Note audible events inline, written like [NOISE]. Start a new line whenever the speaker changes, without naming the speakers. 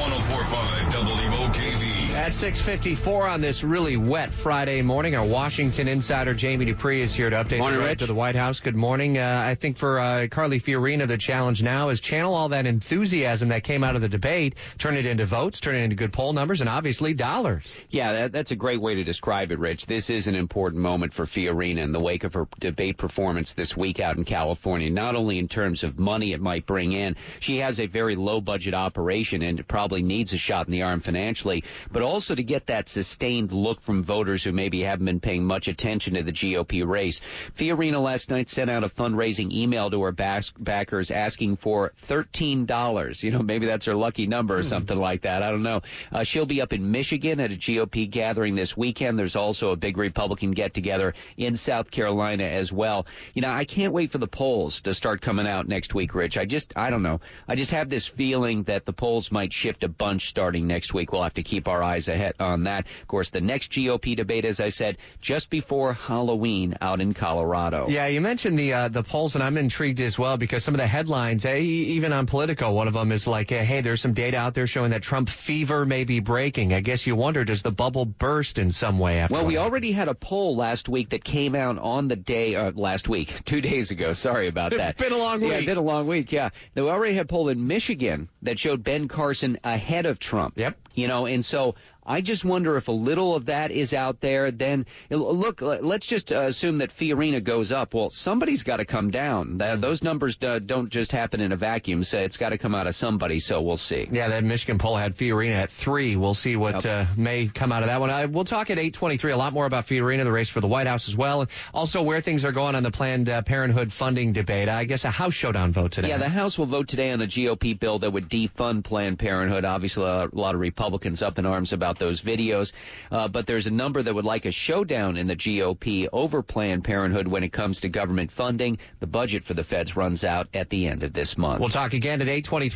1045 WOKV.
At 6:54 on this really wet Friday morning, our Washington insider Jamie Dupree is here to update
Morning,
you
Rich.
to the White House. Good morning. Uh, I think for uh, Carly Fiorina, the challenge now is channel all that enthusiasm that came out of the debate, turn it into votes, turn it into good poll numbers, and obviously dollars.
Yeah, that, that's a great way to describe it, Rich. This is an important moment for Fiorina in the wake of her debate performance this week out in California. Not only in terms of money it might bring in, she has a very low budget operation and probably needs a shot in the arm financially, but also to get that sustained look from voters who maybe haven't been paying much attention to the GOP race. Fiorina last night sent out a fundraising email to her bas- backers asking for $13. You know, maybe that's her lucky number or something like that. I don't know. Uh, she'll be up in Michigan at a GOP gathering this weekend. There's also a big Republican get together in South Carolina as well. You know, I can't wait for the polls to start coming out next week, Rich. I just, I don't know. I just have this feeling that the polls might shift a bunch starting next week. We'll have to keep our eyes ahead on that. Of course, the next GOP debate, as I said, just before Halloween out in Colorado.
Yeah, you mentioned the uh, the polls, and I'm intrigued as well because some of the headlines, eh, even on Politico, one of them is like, eh, "Hey, there's some data out there showing that Trump fever may be breaking." I guess you wonder, does the bubble burst in some way? After
Well, we already had a poll last week that came out on the day, uh, last week, [LAUGHS] two days ago. Sorry about [LAUGHS] that.
It's been a long week.
Yeah, it's been a long week, yeah. We already had a poll in Michigan that showed Ben Carson ahead of Trump.
Yep.
You know, and so I just wonder if a little of that is out there. Then look, let's just uh, assume that Fiorina goes up. Well, somebody's got to come down. Th- Those numbers uh, don't just happen in a vacuum. So it's got to come out of somebody. So we'll see.
Yeah, that Michigan poll had Fiorina at three. We'll see what uh, may come out of that one. Uh, we'll talk at 8:23 a lot more about Fiorina, the race for the White House as well, and also where things are going on the Planned uh, Parenthood funding debate. I guess a House showdown vote today.
Yeah, the House will vote today on the GOP bill that would defund Planned Parenthood. Obviously, a lot of Republicans up in arms about those videos. Uh, but there's a number that would like a showdown in the GOP over Planned Parenthood when it comes to government funding. The budget for the feds runs out at the end of this month.
We'll talk again at 8:23.